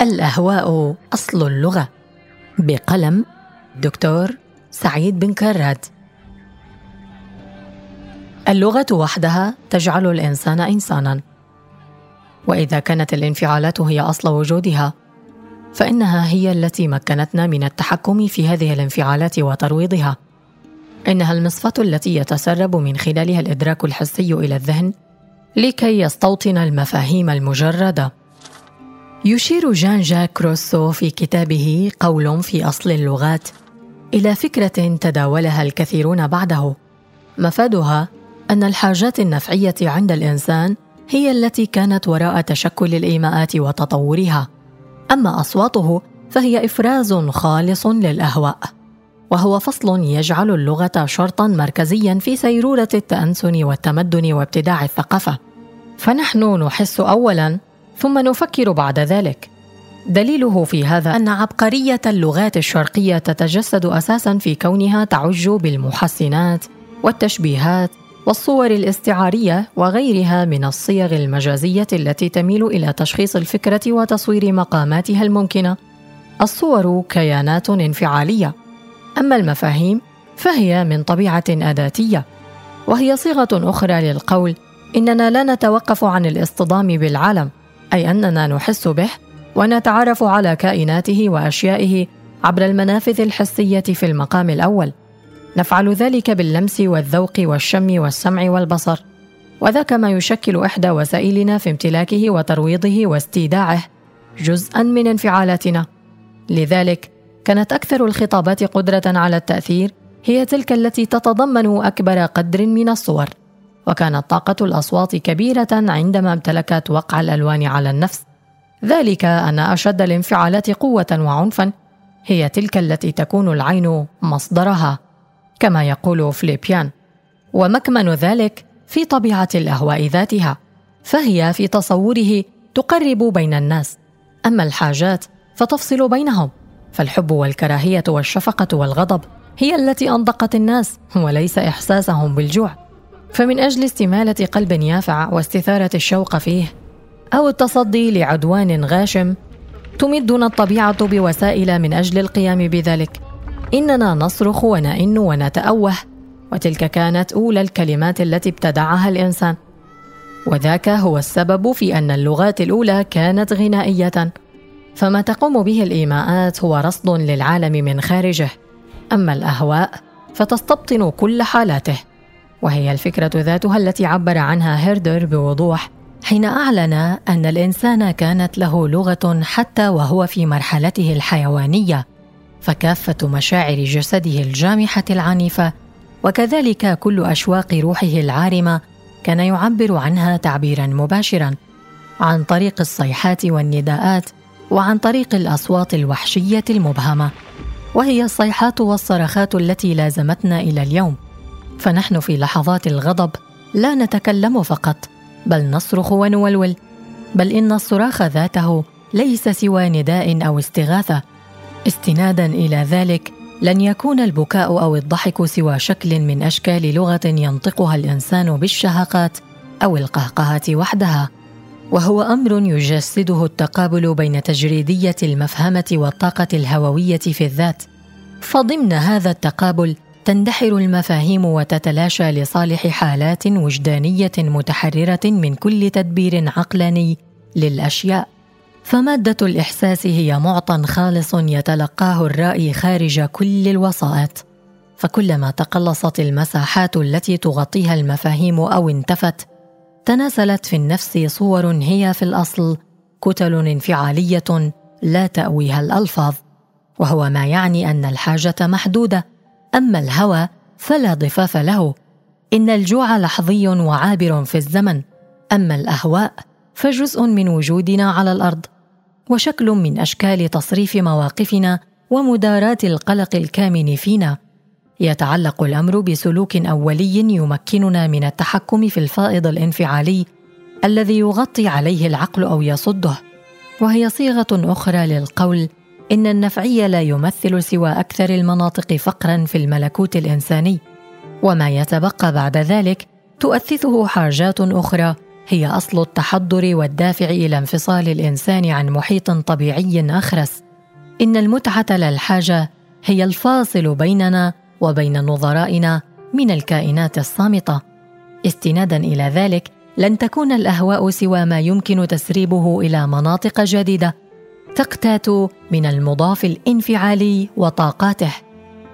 الأهواء أصل اللغة. بقلم دكتور سعيد بن كراد. اللغة وحدها تجعل الإنسان إنسانا. وإذا كانت الانفعالات هي أصل وجودها فإنها هي التي مكنتنا من التحكم في هذه الانفعالات وترويضها. إنها المصفاة التي يتسرب من خلالها الإدراك الحسي إلى الذهن لكي يستوطن المفاهيم المجردة. يشير جان جاك روسو في كتابه قول في أصل اللغات إلى فكرة تداولها الكثيرون بعده. مفادها أن الحاجات النفعية عند الإنسان هي التي كانت وراء تشكل الإيماءات وتطورها. أما أصواته فهي إفراز خالص للأهواء. وهو فصل يجعل اللغة شرطا مركزيا في سيرورة التأنسن والتمدن وابتداع الثقافة. فنحن نحس اولا ثم نفكر بعد ذلك. دليله في هذا أن عبقرية اللغات الشرقية تتجسد أساسا في كونها تعج بالمحسنات والتشبيهات والصور الاستعارية وغيرها من الصيغ المجازية التي تميل إلى تشخيص الفكرة وتصوير مقاماتها الممكنة. الصور كيانات انفعالية. أما المفاهيم فهي من طبيعة آداتية وهي صيغة أخرى للقول إننا لا نتوقف عن الاصطدام بالعالم أي أننا نحس به ونتعرف على كائناته وأشيائه عبر المنافذ الحسية في المقام الأول. نفعل ذلك باللمس والذوق والشم والسمع والبصر. وذاك ما يشكل إحدى وسائلنا في امتلاكه وترويضه واستيداعه جزءا من انفعالاتنا. لذلك كانت أكثر الخطابات قدرة على التأثير هي تلك التي تتضمن أكبر قدر من الصور. وكانت طاقة الأصوات كبيرة عندما امتلكت وقع الألوان على النفس. ذلك أن أشد الانفعالات قوة وعنفا هي تلك التي تكون العين مصدرها كما يقول فليبيان. ومكمن ذلك في طبيعة الأهواء ذاتها فهي في تصوره تقرب بين الناس. أما الحاجات فتفصل بينهم. فالحب والكراهية والشفقة والغضب هي التي أنضقت الناس وليس إحساسهم بالجوع. فمن أجل استمالة قلب يافع واستثارة الشوق فيه أو التصدي لعدوان غاشم تمدنا الطبيعة بوسائل من أجل القيام بذلك. إننا نصرخ ونئن ونتأوه وتلك كانت أولى الكلمات التي ابتدعها الإنسان. وذاك هو السبب في أن اللغات الأولى كانت غنائية. فما تقوم به الإيماءات هو رصد للعالم من خارجه. أما الأهواء فتستبطن كل حالاته. وهي الفكرة ذاتها التي عبر عنها هيردر بوضوح حين أعلن أن الإنسان كانت له لغة حتى وهو في مرحلته الحيوانية فكافة مشاعر جسده الجامحة العنيفة وكذلك كل أشواق روحه العارمة كان يعبر عنها تعبيرا مباشرا عن طريق الصيحات والنداءات وعن طريق الأصوات الوحشية المبهمة وهي الصيحات والصرخات التي لازمتنا إلى اليوم. فنحن في لحظات الغضب لا نتكلم فقط بل نصرخ ونولول بل إن الصراخ ذاته ليس سوى نداء أو استغاثة. استنادا إلى ذلك لن يكون البكاء أو الضحك سوى شكل من أشكال لغة ينطقها الإنسان بالشهقات أو القهقهه وحدها. وهو أمر يجسده التقابل بين تجريدية المفهمة والطاقة الهووية في الذات. فضمن هذا التقابل تندحر المفاهيم وتتلاشى لصالح حالات وجدانية متحررة من كل تدبير عقلاني للأشياء. فمادة الإحساس هي معطى خالص يتلقاه الرائي خارج كل الوسائط. فكلما تقلصت المساحات التي تغطيها المفاهيم أو انتفت تناسلت في النفس صور هي في الأصل كتل انفعالية لا تأويها الألفاظ وهو ما يعني أن الحاجة محدودة أما الهوى فلا ضفاف له إن الجوع لحظي وعابر في الزمن أما الأهواء فجزء من وجودنا على الأرض وشكل من أشكال تصريف مواقفنا ومداراه القلق الكامن فينا. يتعلق الأمر بسلوك أولي يمكننا من التحكم في الفائض الانفعالي الذي يغطي عليه العقل أو يصده. وهي صيغة أخرى للقول إن النفعي لا يمثل سوى أكثر المناطق فقرا في الملكوت الإنساني. وما يتبقى بعد ذلك تؤثثه حاجات أخرى هي أصل التحضر والدافع إلى انفصال الإنسان عن محيط طبيعي أخرس. إن المتعة لا الحاجة هي الفاصل بيننا وبين نظرائنا من الكائنات الصامتة. استنادا إلى ذلك لن تكون الأهواء سوى ما يمكن تسريبه إلى مناطق جديدة تقتات من المضاف الانفعالي وطاقاته.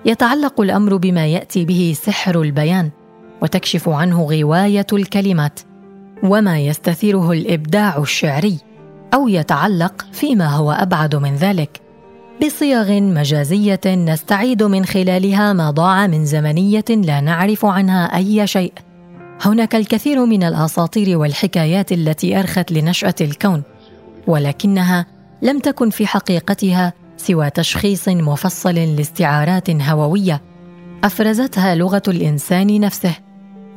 يتعلق الأمر بما يأتي به سحر البيان وتكشف عنه غواية الكلمات وما يستثيره الإبداع الشعري أو يتعلق فيما هو أبعد من ذلك. بصيغ مجازية نستعيد من خلالها ما ضاع من زمنية لا نعرف عنها أي شيء. هناك الكثير من الأساطير والحكايات التي أرخت لنشأة الكون ولكنها لم تكن في حقيقتها سوى تشخيص مفصل لاستعارات هووية أفرزتها لغة الإنسان نفسه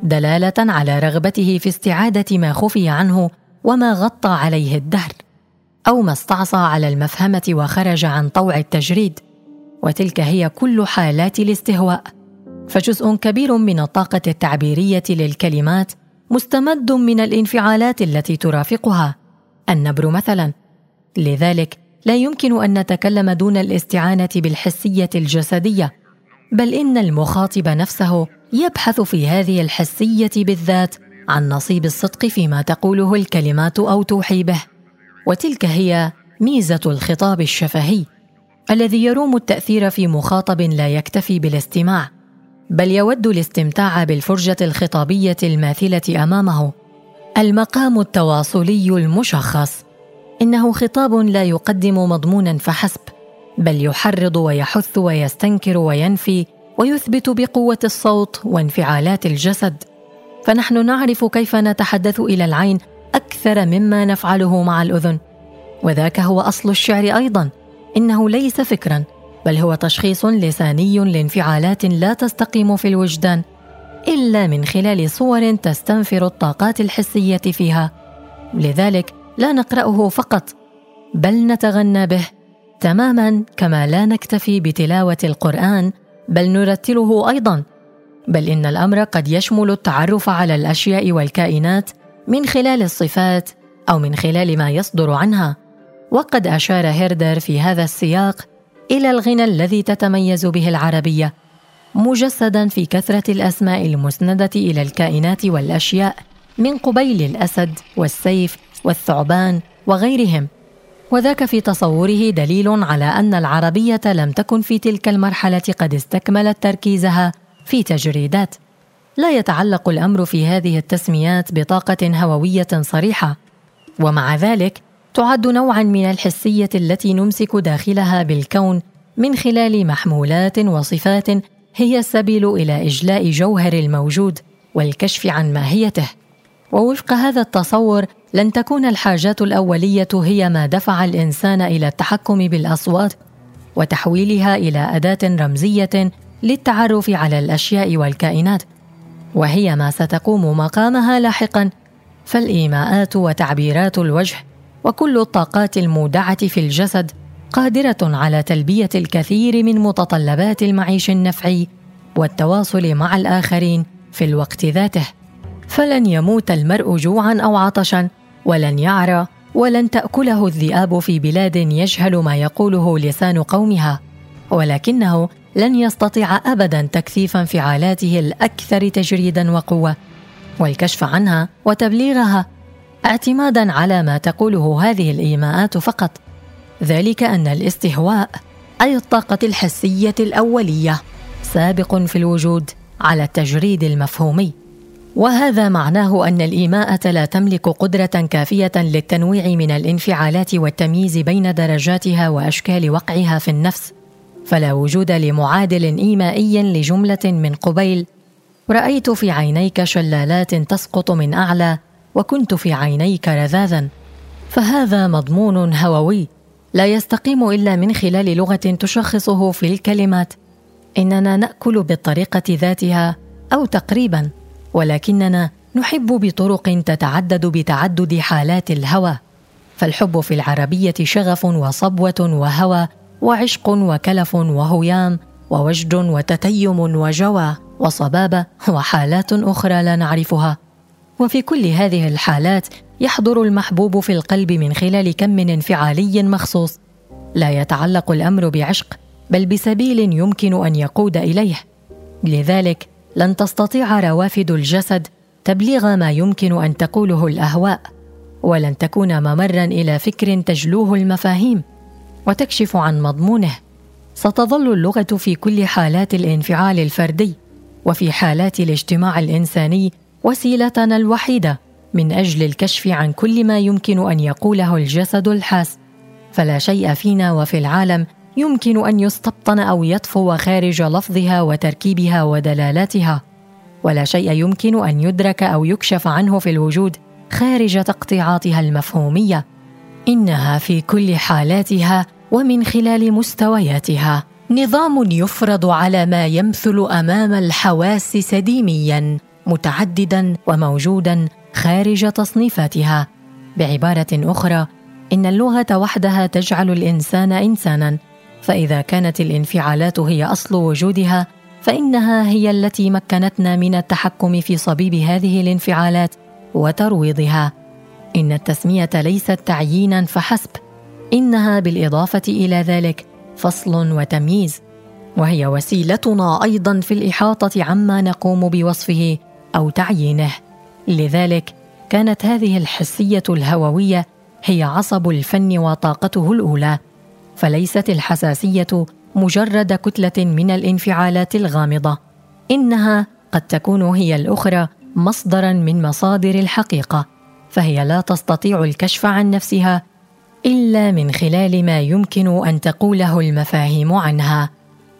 دلالة على رغبته في استعادة ما خفي عنه وما غطى عليه الدهر. أو ما استعصى على المفهمة وخرج عن طوع التجريد وتلك هي كل حالات الاستهواء. فجزء كبير من الطاقة التعبيرية للكلمات مستمد من الانفعالات التي ترافقها. النبر مثلا. لذلك لا يمكن أن نتكلم دون الاستعانة بالحسية الجسدية بل إن المخاطب نفسه يبحث في هذه الحسية بالذات عن نصيب الصدق فيما تقوله الكلمات أو توحي به. وتلك هي ميزة الخطاب الشفهي الذي يروم التأثير في مخاطب لا يكتفي بالاستماع بل يود الاستمتاع بالفرجة الخطابية الماثلة أمامه المقام التواصلي المشخص. إنه خطاب لا يقدم مضمونا فحسب بل يحرض ويحث ويستنكر وينفي ويثبت بقوة الصوت وانفعالات الجسد. فنحن نعرف كيف نتحدث إلى العين أكثر مما نفعله مع الأذن. وذاك هو أصل الشعر أيضا. إنه ليس فكرا بل هو تشخيص لساني لانفعالات لا تستقيم في الوجدان إلا من خلال صور تستنفر الطاقات الحسية فيها. لذلك لا نقرأه فقط بل نتغنى به تماما كما لا نكتفي بتلاوة القرآن بل نرتله أيضا. بل إن الأمر قد يشمل التعرف على الأشياء والكائنات من خلال الصفات أو من خلال ما يصدر عنها. وقد أشار هيردر في هذا السياق إلى الغنى الذي تتميز به العربية مجسدا في كثرة الأسماء المسندة إلى الكائنات والأشياء من قبيل الأسد والسيف والثعبان وغيرهم. وذاك في تصوره دليل على أن العربية لم تكن في تلك المرحلة قد استكملت تركيزها في تجريدات. لا يتعلق الأمر في هذه التسميات بطاقة هووية صريحة. ومع ذلك تعد نوعا من الحسية التي نمسك داخلها بالكون من خلال محمولات وصفات هي السبيل إلى إجلاء جوهر الموجود والكشف عن ماهيته. ووفق هذا التصور لن تكون الحاجات الأولية هي ما دفع الإنسان إلى التحكم بالأصوات وتحويلها إلى أداة رمزية للتعرف على الأشياء والكائنات. وهي ما ستقوم مقامها لاحقا فالإيماءات وتعبيرات الوجه وكل الطاقات المودعة في الجسد قادرة على تلبية الكثير من متطلبات المعيش النفعي والتواصل مع الآخرين في الوقت ذاته. فلن يموت المرء جوعا أو عطشا ولن يعرى ولن تأكله الذئاب في بلاد يجهل ما يقوله لسان قومها ولكنه لن يستطيع ابدا تكثيف انفعالاته الأكثر تجريدا وقوة والكشف عنها وتبليغها اعتمادا على ما تقوله هذه الإيماءات فقط. ذلك أن الاستهواء أي الطاقة الحسية الأولية سابق في الوجود على التجريد المفهومي. وهذا معناه أن الإيماءة لا تملك قدرة كافية للتنويع من الانفعالات والتمييز بين درجاتها وأشكال وقعها في النفس. فلا وجود لمعادل إيمائي لجملة من قبيل. رأيت في عينيك شلالات تسقط من أعلى وكنت في عينيك رذاذا. فهذا مضمون هووي لا يستقيم إلا من خلال لغة تشخصه في الكلمات. إننا نأكل بالطريقة ذاتها أو تقريبا ولكننا نحب بطرق تتعدد بتعدد حالات الهوى. فالحب في العربية شغف وصبوة وهوى وعشق وكلف وهيام ووجد وتتيم وجوى وصبابه وحالات أخرى لا نعرفها. وفي كل هذه الحالات يحضر المحبوب في القلب من خلال كم انفعالي مخصوص. لا يتعلق الأمر بعشق بل بسبيل يمكن أن يقود إليه. لذلك لن تستطيع روافد الجسد تبليغ ما يمكن أن تقوله الأهواء ولن تكون ممرا إلى فكر تجلوه المفاهيم. وتكشف عن مضمونه. ستظل اللغة في كل حالات الانفعال الفردي وفي حالات الاجتماع الإنساني وسيلتنا الوحيدة من أجل الكشف عن كل ما يمكن أن يقوله الجسد الحاس. فلا شيء فينا وفي العالم يمكن أن يستبطن أو يطفو خارج لفظها وتركيبها ودلالاتها. ولا شيء يمكن أن يدرك أو يكشف عنه في الوجود خارج تقطيعاتها المفهومية. إنها في كل حالاتها ومن خلال مستوياتها نظام يفرض على ما يمثل أمام الحواس سديميا متعددا وموجودا خارج تصنيفاتها. بعبارة أخرى إن اللغة وحدها تجعل الإنسان انسانا فإذا كانت الانفعالات هي أصل وجودها فإنها هي التي مكنتنا من التحكم في صبيب هذه الانفعالات وترويضها. إن التسمية ليست تعيينا فحسب إنها بالإضافة إلى ذلك فصل وتمييز. وهي وسيلتنا أيضا في الإحاطة عما نقوم بوصفه أو تعيينه. لذلك كانت هذه الحسية الهووية هي عصب الفن وطاقته الأولى. فليست الحساسية مجرد كتلة من الانفعالات الغامضة. إنها قد تكون هي الأخرى مصدرا من مصادر الحقيقة. فهي لا تستطيع الكشف عن نفسها إلا من خلال ما يمكن أن تقوله المفاهيم عنها.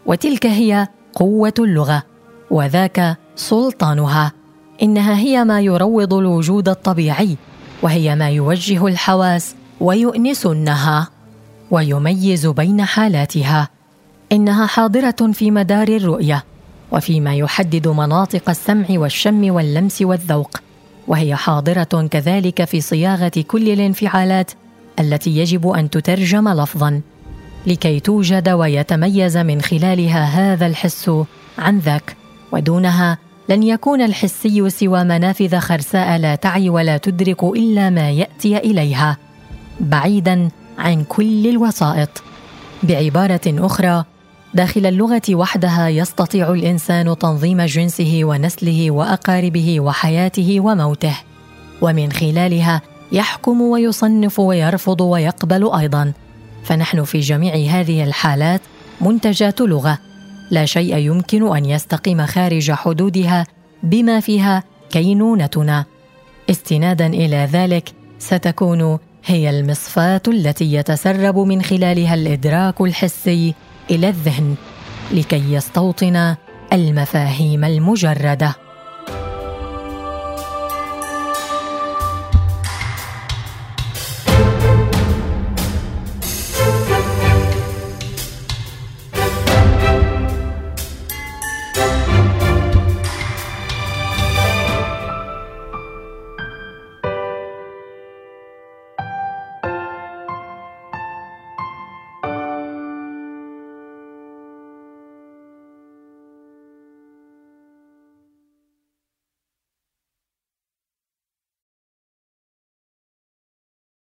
وتلك هي قوة اللغة وذاك سلطانها. إنها هي ما يروض الوجود الطبيعي وهي ما يوجه الحواس ويؤنس النهى ويميز بين حالاتها. إنها حاضرة في مدار الرؤية وفيما يحدد مناطق السمع والشم واللمس والذوق. وهي حاضرة كذلك في صياغة كل الانفعالات التي يجب أن تترجم لفظا لكي توجد ويتميز من خلالها هذا الحس عن ذاك ودونها لن يكون الحسي سوى منافذ خرساء لا تعي ولا تدرك إلا ما يأتي إليها بعيدا عن كل الوسائط. بعبارة أخرى داخل اللغة وحدها يستطيع الإنسان تنظيم جنسه ونسله وأقاربه وحياته وموته ومن خلالها يحكم ويصنف ويرفض ويقبل أيضا. فنحن في جميع هذه الحالات منتجات لغة. لا شيء يمكن أن يستقيم خارج حدودها بما فيها كينونتنا. استنادا إلى ذلك ستكون هي المصفاة التي يتسرب من خلالها الإدراك الحسي إلى الذهن لكي يستوطن المفاهيم المجردة.